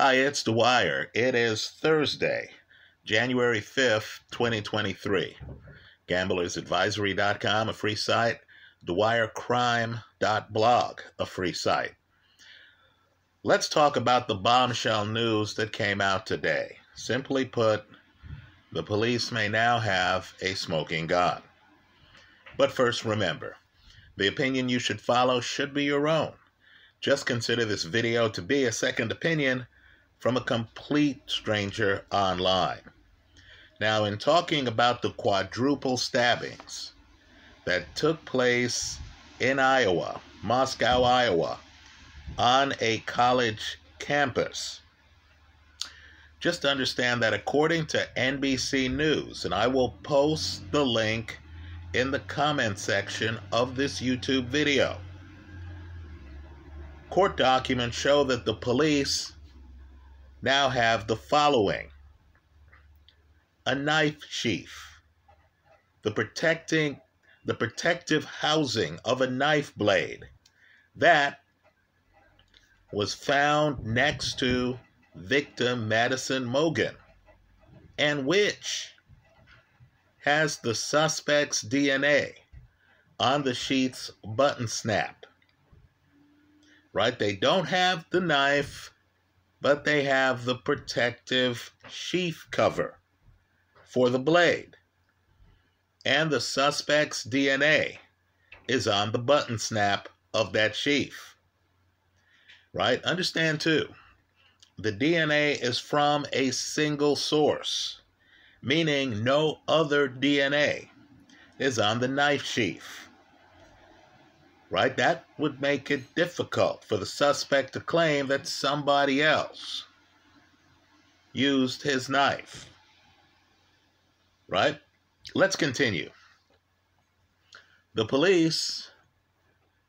Hi, it's Dwyer. It is Thursday, January 5th, 2023. GamblersAdvisory.com, a free site. DwyerCrime.blog, a free site. Let's talk about the bombshell news that came out today. Simply put, the police may now have a smoking gun. But first, remember the opinion you should follow should be your own. Just consider this video to be a second opinion from a complete stranger online. Now, in talking about the quadruple stabbings that took place in Iowa, Moscow, Iowa, on a college campus, just understand that according to NBC News, and I will post the link in the comment section of this YouTube video. Court documents show that the police now have the following a knife sheath, the protecting the protective housing of a knife blade that was found next to victim Madison Mogen and which has the suspect's DNA on the sheath's button snap. Right? They don't have the knife but they have the protective sheath cover for the blade. And the suspect's DNA is on the button snap of that sheath. Right? Understand too, the DNA is from a single source, meaning no other DNA is on the knife sheath right? That would make it difficult for the suspect to claim that somebody else used his knife, right? Let's continue. The police,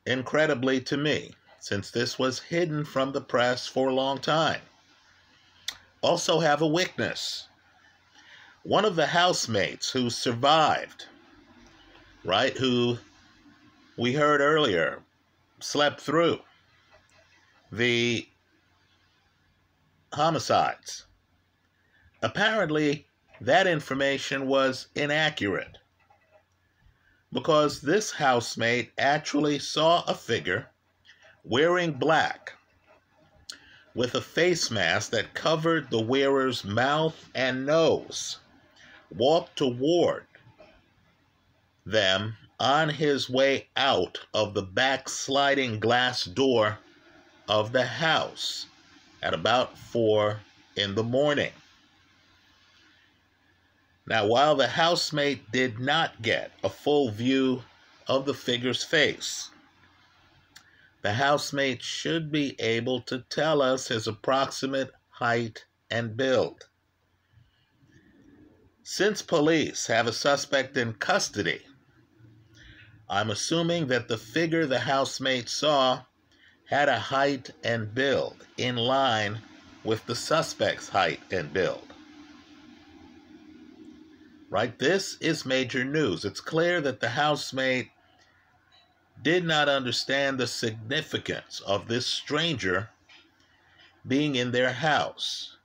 incredibly to me, since this was hidden from the press for a long time, also have a witness. One of the housemates who survived, right, who we heard earlier slept through the homicides. Apparently, that information was inaccurate because this housemate actually saw a figure wearing black with a face mask that covered the wearer's mouth and nose walk toward them on his way out of the back sliding glass door of the house at about four in the morning. Now, while the housemate did not get a full view of the figure's face, the housemate should be able to tell us his approximate height and build. Since police have a suspect in custody, I'm assuming that the figure the housemate saw had a height and build in line with the suspect's height and build. Right? This is major news. It's clear that the housemate did not understand the significance of this stranger being in their house.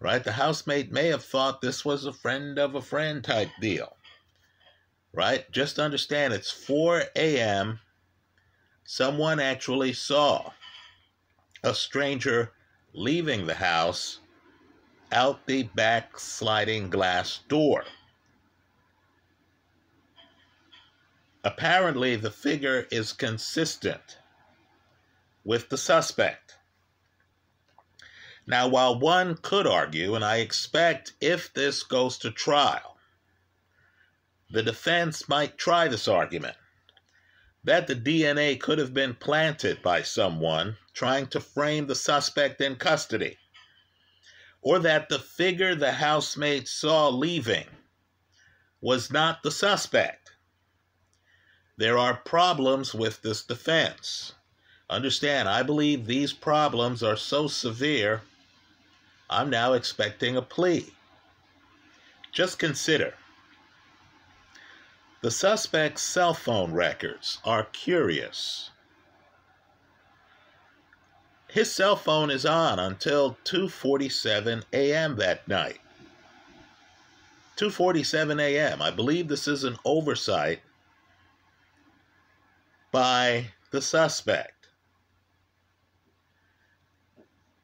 Right? The housemate may have thought this was a friend of a friend type deal right? Just understand it's 4 a.m. Someone actually saw a stranger leaving the house out the back sliding glass door. Apparently, the figure is consistent with the suspect. Now, while one could argue, and I expect if this goes to trial, the defense might try this argument that the DNA could have been planted by someone trying to frame the suspect in custody, or that the figure the housemaid saw leaving was not the suspect. There are problems with this defense. Understand, I believe these problems are so severe, I'm now expecting a plea. Just consider the suspect's cell phone records are curious. his cell phone is on until 2:47 a.m. that night. 2:47 a.m. I believe this is an oversight by the suspect.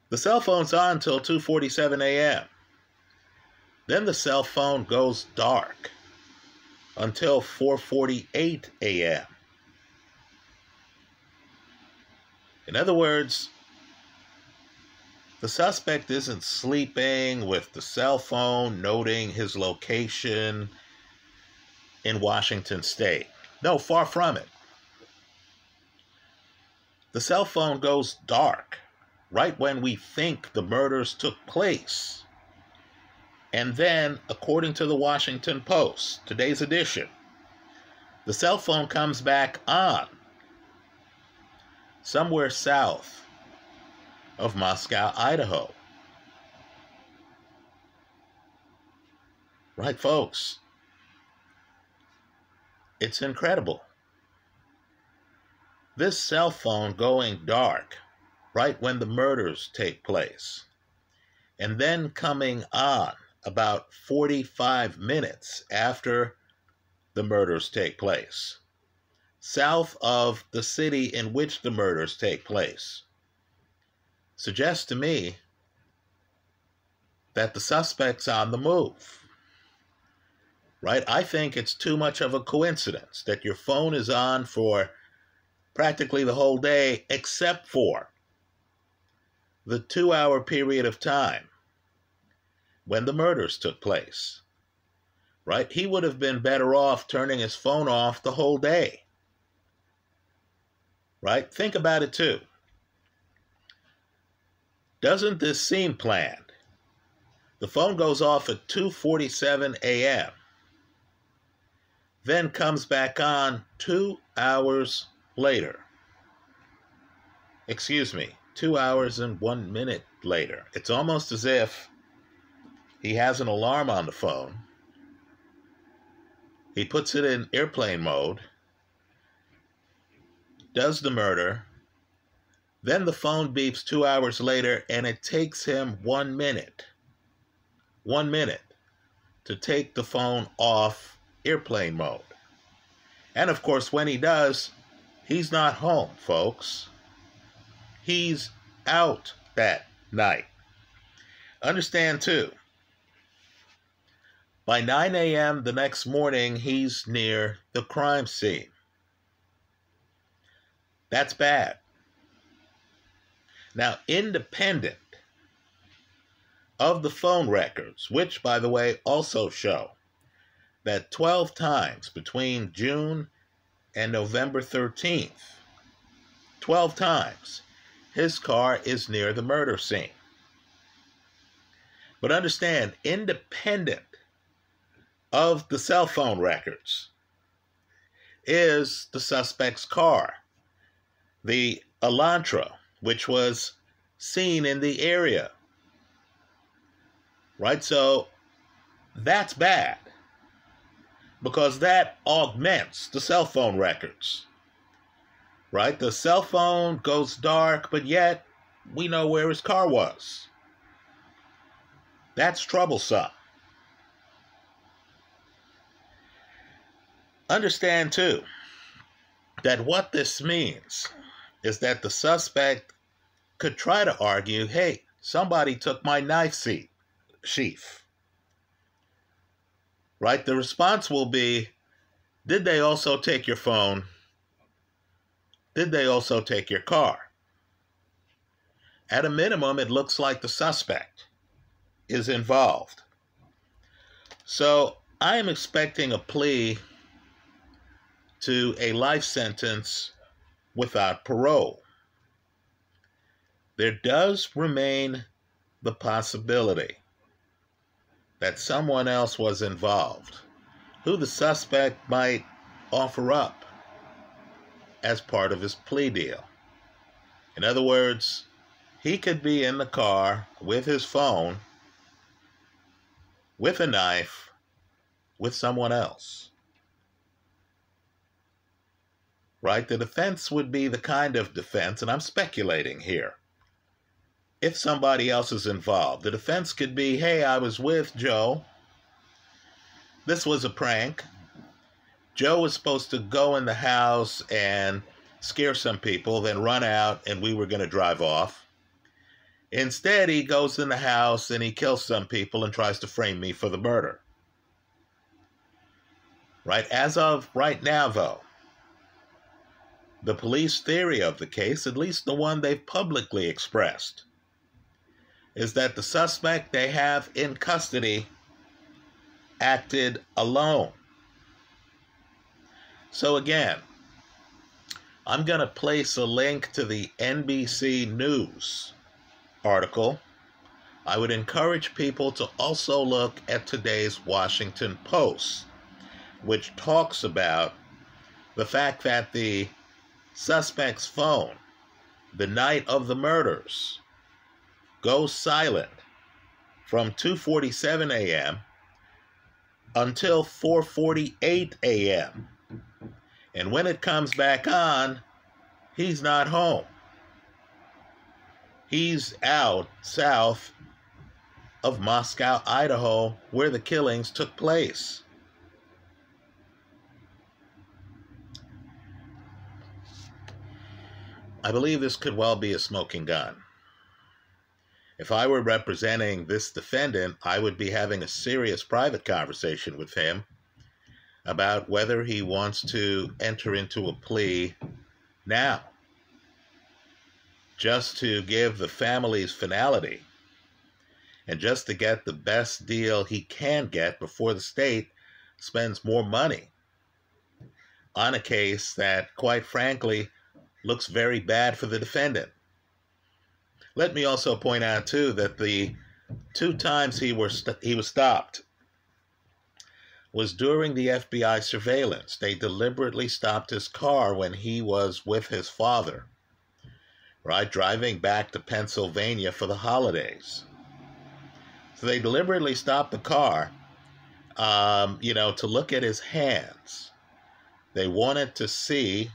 The cell phone's on until 2:47 a.m. Then the cell phone goes dark until 4:48 a.m. In other words, the suspect isn't sleeping with the cell phone noting his location in Washington state. No, far from it. The cell phone goes dark right when we think the murders took place. And then, according to the Washington Post, today's edition, the cell phone comes back on somewhere south of Moscow, Idaho. Right, folks? It's incredible. This cell phone going dark right when the murders take place, and then coming on about 45 minutes after the murders take place, south of the city in which the murders take place suggests to me that the suspect's on the move. Right? I think it's too much of a coincidence that your phone is on for practically the whole day, except for the two hour period of time when the murders took place. Right? He would have been better off turning his phone off the whole day. Right? Think about it too. Doesn't this seem planned? The phone goes off at 2:47 a.m. Then comes back on 2 hours later. Excuse me, 2 hours and 1 minute later. It's almost as if he has an alarm on the phone. He puts it in airplane mode, does the murder, then the phone beeps two hours later, and it takes him one minute, one minute to take the phone off airplane mode. And of course, when he does, he's not home, folks. He's out that night. Understand, too, by 9 a.m. the next morning, he's near the crime scene. That's bad. Now, independent of the phone records, which, by the way, also show that 12 times between June and November 13th, 12 times, his car is near the murder scene. But understand, independent of the cell phone records is the suspect's car, the Elantra which was seen in the area. Right? So that's bad because that augments the cell phone records. Right? The cell phone goes dark, but yet we know where his car was. That's troublesome. Understand, too, that what this means is that the suspect could try to argue, hey, somebody took my knife seat, sheath. Right? The response will be, did they also take your phone? Did they also take your car? At a minimum, it looks like the suspect is involved. So I am expecting a plea to a life sentence without parole there does remain the possibility that someone else was involved who the suspect might offer up as part of his plea deal. In other words, he could be in the car with his phone, with a knife, with someone else. Right? The defense would be the kind of defense, and I'm speculating here if somebody else is involved. The defense could be hey, I was with Joe. This was a prank. Joe was supposed to go in the house and scare some people, then run out, and we were going to drive off. Instead, he goes in the house and he kills some people and tries to frame me for the murder. Right? As of right now, though, the police theory of the case, at least the one they've publicly expressed, is that the suspect they have in custody acted alone. So, again, I'm going to place a link to the NBC News article. I would encourage people to also look at today's Washington Post, which talks about the fact that the suspect's phone, the night of the murders, goes silent from 2:47 a.m. until 4:48 a.m. And when it comes back on, he's not home. He's out south of Moscow, Idaho, where the killings took place. I believe this could well be a smoking gun. If I were representing this defendant, I would be having a serious private conversation with him about whether he wants to enter into a plea now, just to give the families finality and just to get the best deal he can get before the state spends more money on a case that, quite frankly, looks very bad for the defendant. Let me also point out too that the two times he were he was stopped was during the FBI surveillance. They deliberately stopped his car when he was with his father, right, driving back to Pennsylvania for the holidays. So they deliberately stopped the car, um, you know, to look at his hands. They wanted to see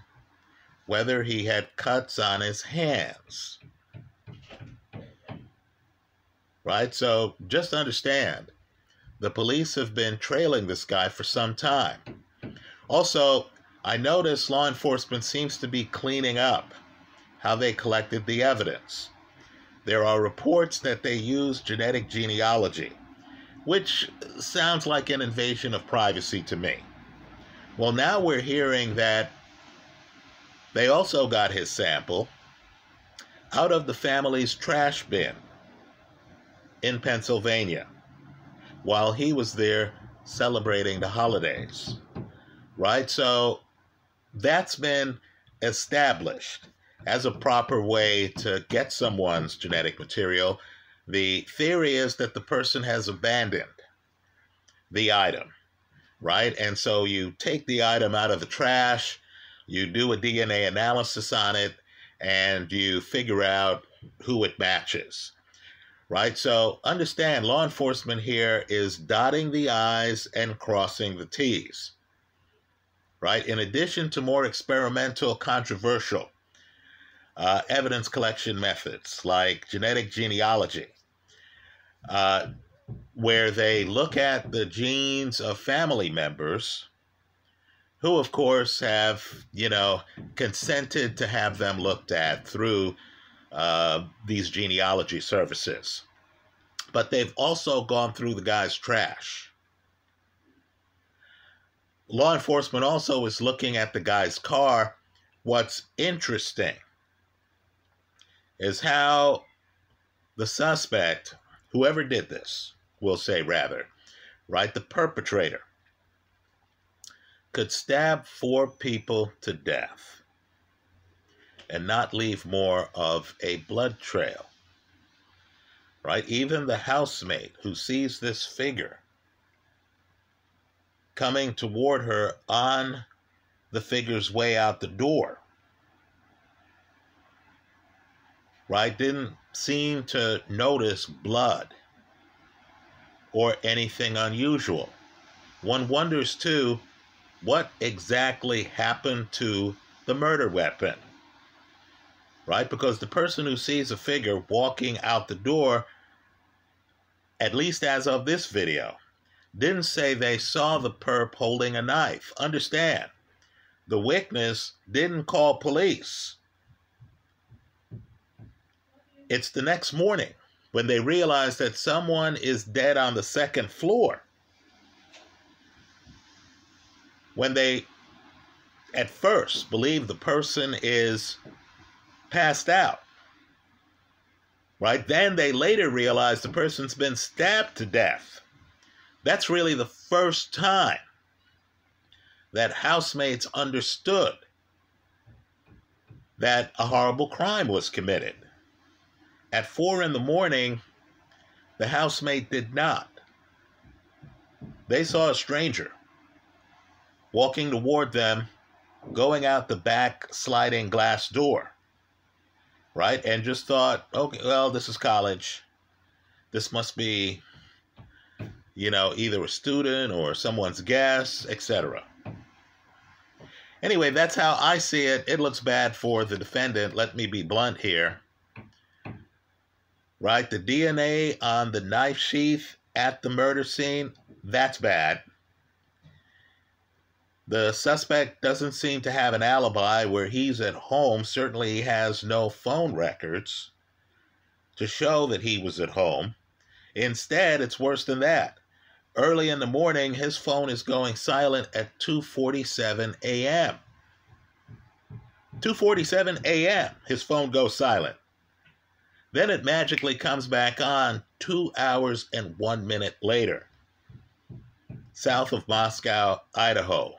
whether he had cuts on his hands right? So just understand the police have been trailing this guy for some time. Also, I notice law enforcement seems to be cleaning up how they collected the evidence. There are reports that they used genetic genealogy, which sounds like an invasion of privacy to me. Well, now we're hearing that they also got his sample out of the family's trash bin in Pennsylvania while he was there celebrating the holidays. Right? So that's been established as a proper way to get someone's genetic material. The theory is that the person has abandoned the item, right? And so you take the item out of the trash, you do a DNA analysis on it, and you figure out who it matches right? So understand law enforcement here is dotting the I's and crossing the T's, right? In addition to more experimental, controversial uh, evidence collection methods like genetic genealogy, uh, where they look at the genes of family members who, of course, have, you know, consented to have them looked at through uh, these genealogy services. But they've also gone through the guy's trash. Law enforcement also is looking at the guy's car. What's interesting is how the suspect, whoever did this, will say rather, right, the perpetrator, could stab four people to death and not leave more of a blood trail. Right? Even the housemaid who sees this figure coming toward her on the figure's way out the door, right, didn't seem to notice blood or anything unusual. One wonders, too, what exactly happened to the murder weapon right? Because the person who sees a figure walking out the door, at least as of this video, didn't say they saw the perp holding a knife. Understand, the witness didn't call police. It's the next morning when they realize that someone is dead on the second floor. When they at first believe the person is passed out. Right? Then they later realize the person's been stabbed to death. That's really the first time that housemates understood that a horrible crime was committed. At four in the morning, the housemate did not. They saw a stranger walking toward them, going out the back sliding glass door right? And just thought, okay, well, this is college. This must be, you know, either a student or someone's guest, etc. Anyway, that's how I see it. It looks bad for the defendant. Let me be blunt here. Right? The DNA on the knife sheath at the murder scene, that's bad. The suspect doesn't seem to have an alibi where he's at home. Certainly, has no phone records to show that he was at home. Instead, it's worse than that. Early in the morning, his phone is going silent at 2:47 a.m. 2:47 a.m. His phone goes silent. Then it magically comes back on 2 hours and 1 minute later. South of Moscow, Idaho.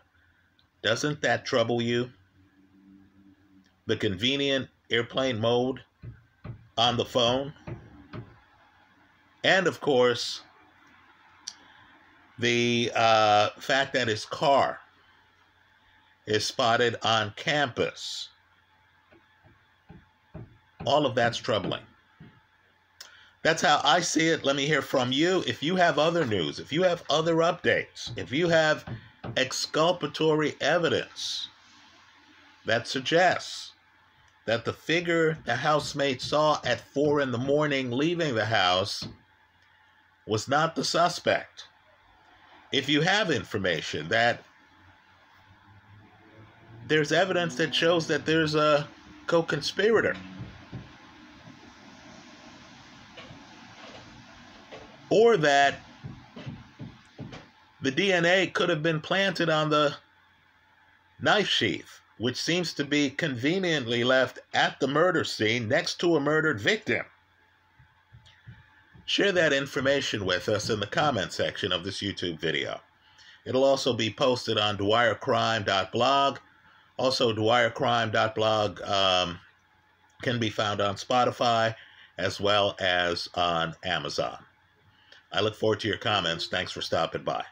Doesn't that trouble you? The convenient airplane mode on the phone? And of course, the uh, fact that his car is spotted on campus. All of that's troubling. That's how I see it. Let me hear from you. If you have other news, if you have other updates, if you have exculpatory evidence that suggests that the figure the housemate saw at four in the morning leaving the house was not the suspect. If you have information that there's evidence that shows that there's a co conspirator, or that the DNA could have been planted on the knife sheath, which seems to be conveniently left at the murder scene next to a murdered victim. Share that information with us in the comment section of this YouTube video. It'll also be posted on dwyercrime.blog. Also, dwyercrime.blog um, can be found on Spotify as well as on Amazon. I look forward to your comments. Thanks for stopping by.